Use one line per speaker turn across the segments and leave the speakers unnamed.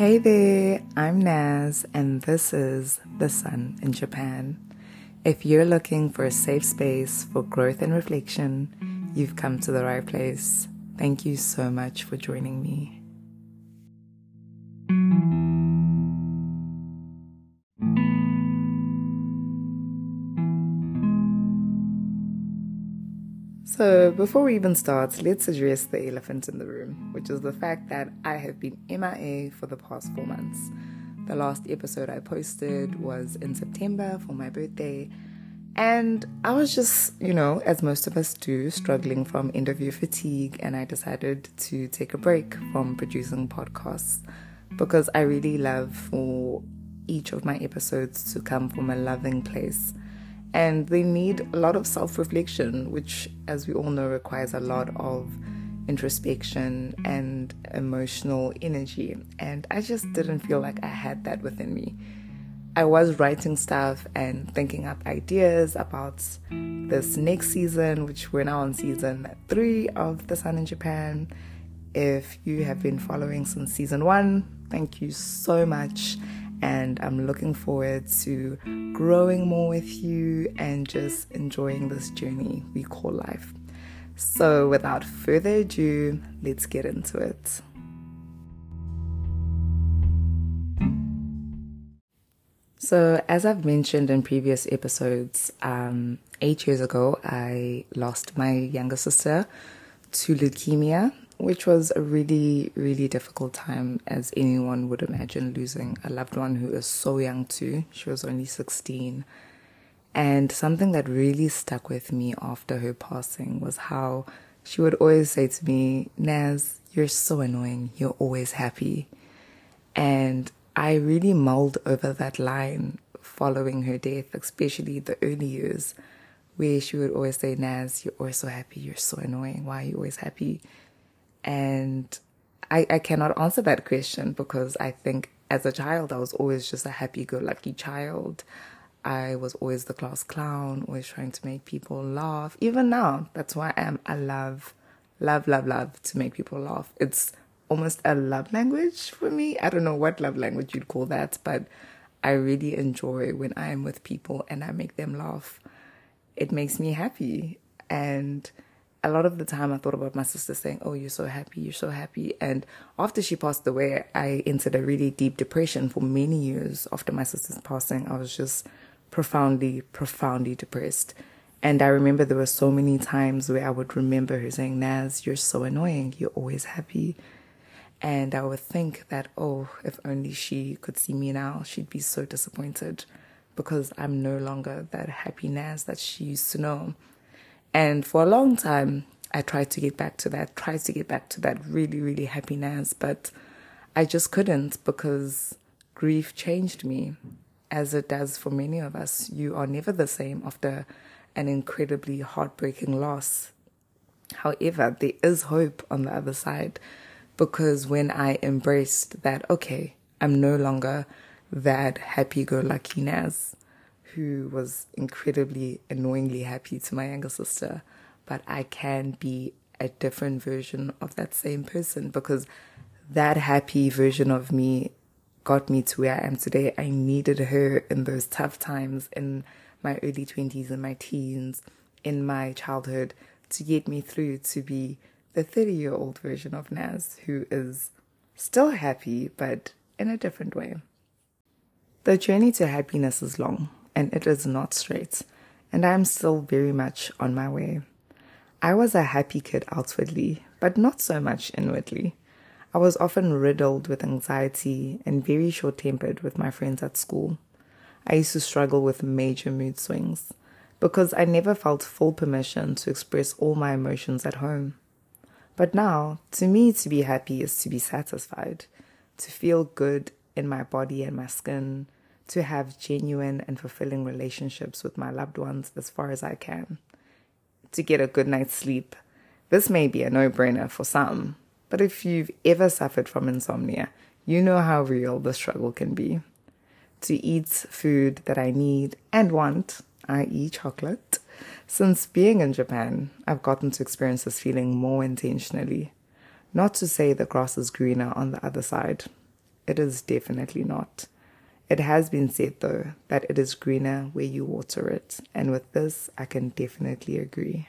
Hey there, I'm Naz, and this is The Sun in Japan. If you're looking for a safe space for growth and reflection, you've come to the right place. Thank you so much for joining me. So, before we even start, let's address the elephant in the room, which is the fact that I have been MIA for the past four months. The last episode I posted was in September for my birthday, and I was just, you know, as most of us do, struggling from interview fatigue, and I decided to take a break from producing podcasts because I really love for each of my episodes to come from a loving place and they need a lot of self reflection, which, as we all know, requires a lot of introspection and emotional energy. And I just didn't feel like I had that within me. I was writing stuff and thinking up ideas about this next season, which we're now on season three of The Sun in Japan. If you have been following since season one, thank you so much and I'm looking forward to growing more with you and just enjoying this journey we call life. So, without further ado, let's get into it. So, as I've mentioned in previous episodes, um, eight years ago, I lost my younger sister to leukemia which was a really, really difficult time, as anyone would imagine losing a loved one who is so young too. She was only 16. And something that really stuck with me after her passing was how she would always say to me, Naz, you're so annoying. You're always happy. And I really mulled over that line following her death, especially the early years, where she would always say, Naz, you're always so happy. You're so annoying. Why are you always happy? And I, I cannot answer that question because I think as a child, I was always just a happy go lucky child. I was always the class clown, always trying to make people laugh. Even now, that's why I am. I love, love, love, love to make people laugh. It's almost a love language for me. I don't know what love language you'd call that, but I really enjoy when I am with people and I make them laugh. It makes me happy. And a lot of the time I thought about my sister saying, Oh, you're so happy, you're so happy. And after she passed away, I entered a really deep depression for many years. After my sister's passing, I was just profoundly, profoundly depressed. And I remember there were so many times where I would remember her saying, Naz, you're so annoying, you're always happy. And I would think that, oh, if only she could see me now, she'd be so disappointed because I'm no longer that happy Naz that she used to know. And for a long time, I tried to get back to that, tried to get back to that really, really happiness, but I just couldn't because grief changed me, as it does for many of us. You are never the same after an incredibly heartbreaking loss. However, there is hope on the other side because when I embraced that, okay, I'm no longer that happy go lucky Naz who was incredibly annoyingly happy to my younger sister, but I can be a different version of that same person because that happy version of me got me to where I am today. I needed her in those tough times in my early 20s and my teens, in my childhood, to get me through to be the 30 year old version of Naz who is still happy, but in a different way. The journey to happiness is long and it is not straight, and I am still very much on my way. I was a happy kid outwardly, but not so much inwardly. I was often riddled with anxiety and very short tempered with my friends at school. I used to struggle with major mood swings because I never felt full permission to express all my emotions at home. But now, to me, to be happy is to be satisfied, to feel good in my body and my skin, to have genuine and fulfilling relationships with my loved ones as far as I can, to get a good night's sleep. This may be a no brainer for some, but if you've ever suffered from insomnia, you know how real the struggle can be. To eat food that I need and want, i.e., chocolate. Since being in Japan, I've gotten to experience this feeling more intentionally. Not to say the grass is greener on the other side. it is definitely not. It has been said, though, that it is greener where you water it, and with this, I can definitely agree.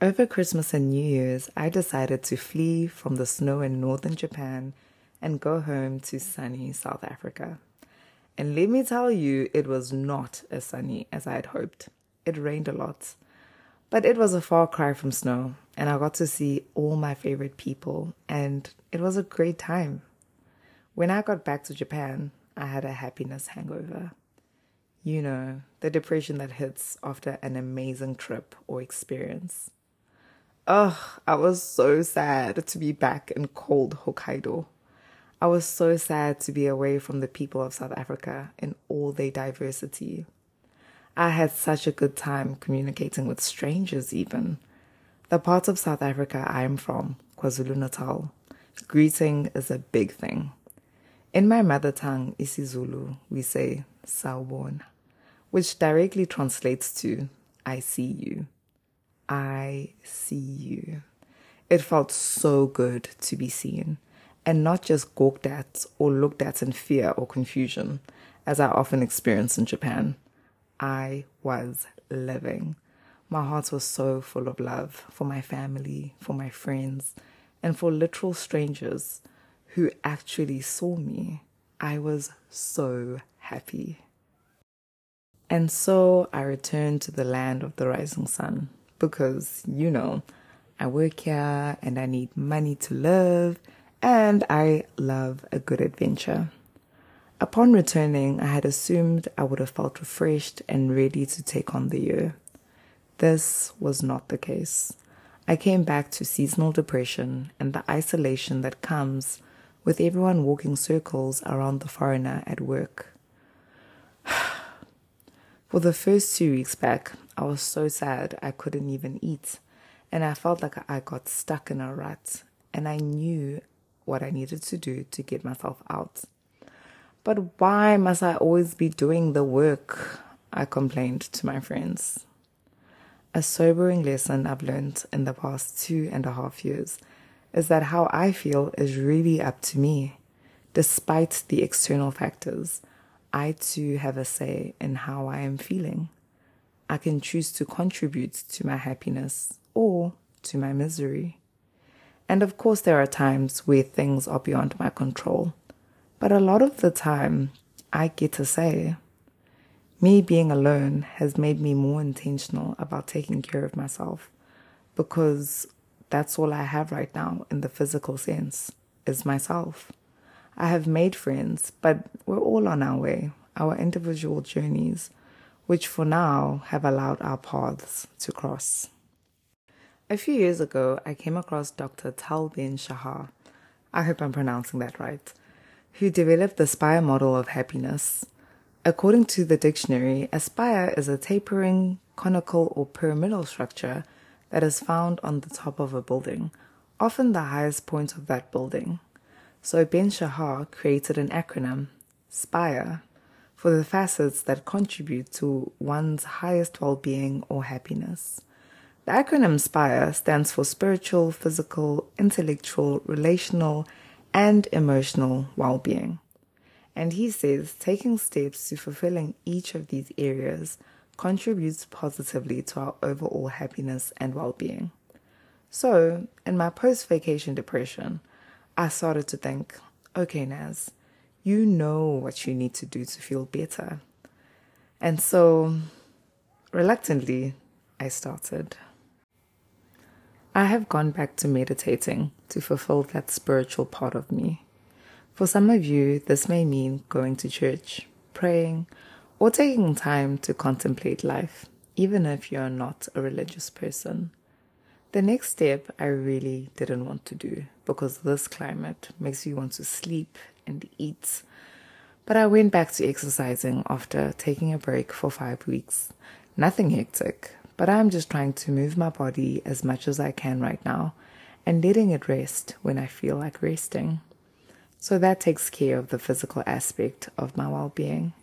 Over Christmas and New Year's, I decided to flee from the snow in northern Japan and go home to sunny South Africa. And let me tell you, it was not as sunny as I had hoped. It rained a lot. But it was a far cry from snow, and I got to see all my favorite people, and it was a great time. When I got back to Japan, I had a happiness hangover. You know, the depression that hits after an amazing trip or experience. Ugh, I was so sad to be back in cold Hokkaido. I was so sad to be away from the people of South Africa in all their diversity. I had such a good time communicating with strangers, even. The part of South Africa I am from, KwaZulu Natal, greeting is a big thing. In my mother tongue, isiZulu, we say sawubona, which directly translates to I see you. I see you. It felt so good to be seen and not just gawked at or looked at in fear or confusion, as I often experience in Japan. I was living. My heart was so full of love for my family, for my friends, and for literal strangers who actually saw me. I was so happy. And so I returned to the land of the rising sun because, you know, I work here and I need money to live and I love a good adventure. Upon returning, I had assumed I would have felt refreshed and ready to take on the year. This was not the case. I came back to seasonal depression and the isolation that comes with everyone walking circles around the foreigner at work. For the first two weeks back, I was so sad I couldn't even eat, and I felt like I got stuck in a rut, and I knew what I needed to do to get myself out. But why must I always be doing the work? I complained to my friends. A sobering lesson I've learned in the past two and a half years is that how I feel is really up to me. Despite the external factors, I too have a say in how I am feeling. I can choose to contribute to my happiness or to my misery. And of course, there are times where things are beyond my control. But a lot of the time, I get to say, me being alone has made me more intentional about taking care of myself because that's all I have right now in the physical sense is myself. I have made friends, but we're all on our way, our individual journeys, which for now have allowed our paths to cross. A few years ago, I came across Dr. Tal Ben Shahar, I hope I'm pronouncing that right, who developed the Spire model of happiness. According to the dictionary, a spire is a tapering, conical, or pyramidal structure that is found on the top of a building, often the highest point of that building. So Ben Shahar created an acronym, SPIRE, for the facets that contribute to one's highest well being or happiness. The acronym SPIRE stands for spiritual, physical, intellectual, relational, and emotional well being. And he says taking steps to fulfilling each of these areas contributes positively to our overall happiness and well being. So, in my post vacation depression, I started to think okay, Naz, you know what you need to do to feel better. And so, reluctantly, I started. I have gone back to meditating to fulfill that spiritual part of me. For some of you, this may mean going to church, praying, or taking time to contemplate life, even if you're not a religious person. The next step I really didn't want to do because this climate makes you want to sleep and eat. But I went back to exercising after taking a break for five weeks. Nothing hectic, but I'm just trying to move my body as much as I can right now and letting it rest when I feel like resting. So that takes care of the physical aspect of my well being.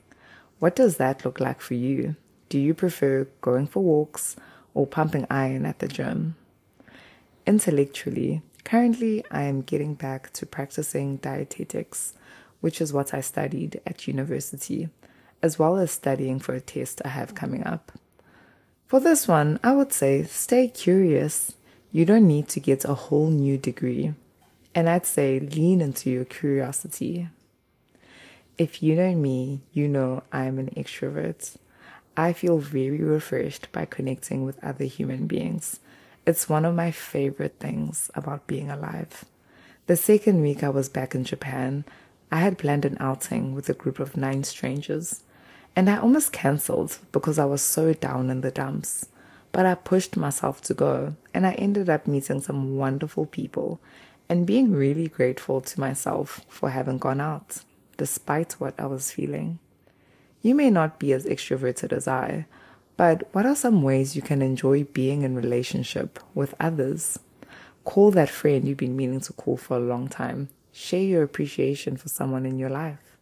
What does that look like for you? Do you prefer going for walks or pumping iron at the gym? Intellectually, Currently, I am getting back to practicing dietetics, which is what I studied at university, as well as studying for a test I have coming up. For this one, I would say stay curious. You don't need to get a whole new degree. And I'd say lean into your curiosity. If you know me, you know I'm an extrovert. I feel very refreshed by connecting with other human beings. It's one of my favorite things about being alive. The second week I was back in Japan, I had planned an outing with a group of nine strangers. And I almost cancelled because I was so down in the dumps. But I pushed myself to go, and I ended up meeting some wonderful people and being really grateful to myself for having gone out, despite what I was feeling. You may not be as extroverted as I, but what are some ways you can enjoy being in relationship with others? Call that friend you've been meaning to call for a long time. Share your appreciation for someone in your life.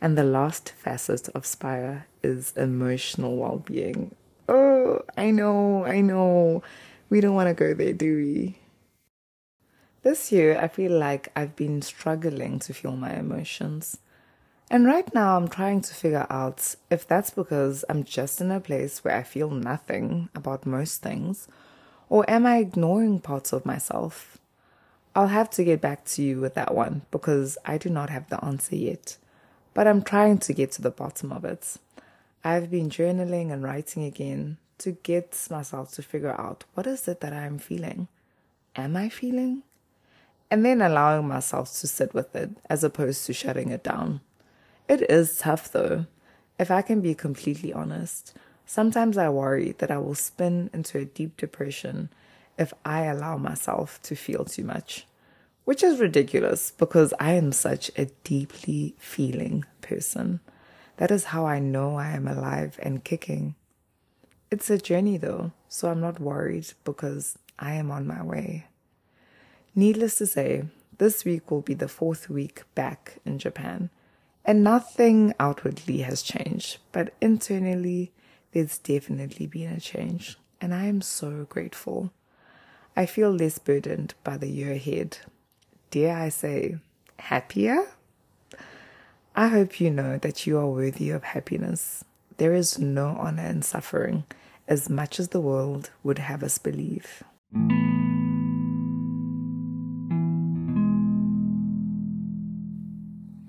And the last facet of Spire is emotional well being. Oh, I know, I know. We don't want to go there, do we? This year, I feel like I've been struggling to feel my emotions. And right now, I'm trying to figure out if that's because I'm just in a place where I feel nothing about most things, or am I ignoring parts of myself? I'll have to get back to you with that one because I do not have the answer yet but I'm trying to get to the bottom of it. I've been journaling and writing again to get myself to figure out what is it that I'm feeling? Am I feeling? And then allowing myself to sit with it as opposed to shutting it down. It is tough though. If I can be completely honest, sometimes I worry that I will spin into a deep depression if I allow myself to feel too much which is ridiculous because I am such a deeply feeling person. That is how I know I am alive and kicking. It's a journey though, so I'm not worried because I am on my way. Needless to say, this week will be the fourth week back in Japan, and nothing outwardly has changed, but internally, there's definitely been a change, and I am so grateful. I feel less burdened by the year ahead dare I say, happier? I hope you know that you are worthy of happiness. There is no honor in suffering, as much as the world would have us believe.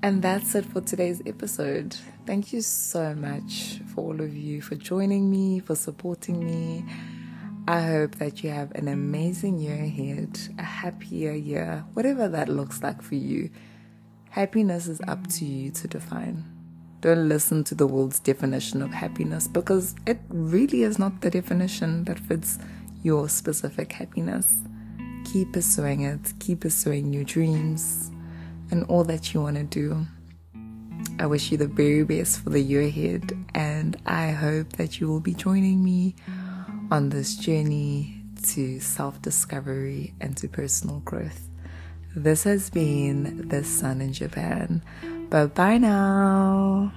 And that's it for today's episode. Thank you so much for all of you for joining me, for supporting me. I hope that you have an amazing year ahead, a happier year, whatever that looks like for you. Happiness is up to you to define. Don't listen to the world's definition of happiness because it really is not the definition that fits your specific happiness. Keep pursuing it, keep pursuing your dreams and all that you want to do. I wish you the very best for the year ahead, and I hope that you will be joining me on this journey to self discovery and to personal growth. This has been The Sun in Japan. Bye bye now.